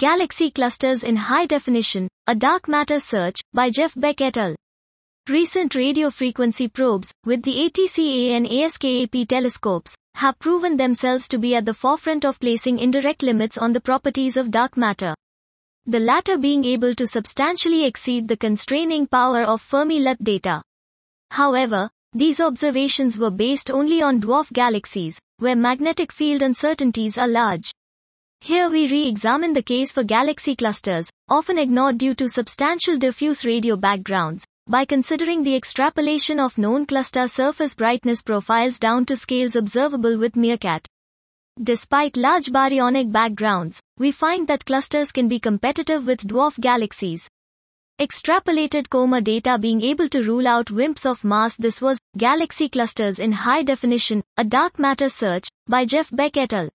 Galaxy Clusters in High Definition, a Dark Matter Search, by Geoff Beck et al. Recent radio frequency probes, with the ATCA and ASKAP telescopes, have proven themselves to be at the forefront of placing indirect limits on the properties of dark matter. The latter being able to substantially exceed the constraining power of Fermi-LAT data. However, these observations were based only on dwarf galaxies, where magnetic field uncertainties are large. Here we re-examine the case for galaxy clusters, often ignored due to substantial diffuse radio backgrounds, by considering the extrapolation of known cluster surface brightness profiles down to scales observable with MeerKAT. Despite large baryonic backgrounds, we find that clusters can be competitive with dwarf galaxies. Extrapolated COMA data being able to rule out WIMPs of mass this was, Galaxy Clusters in High Definition, a Dark Matter Search, by Geoff Beck et al.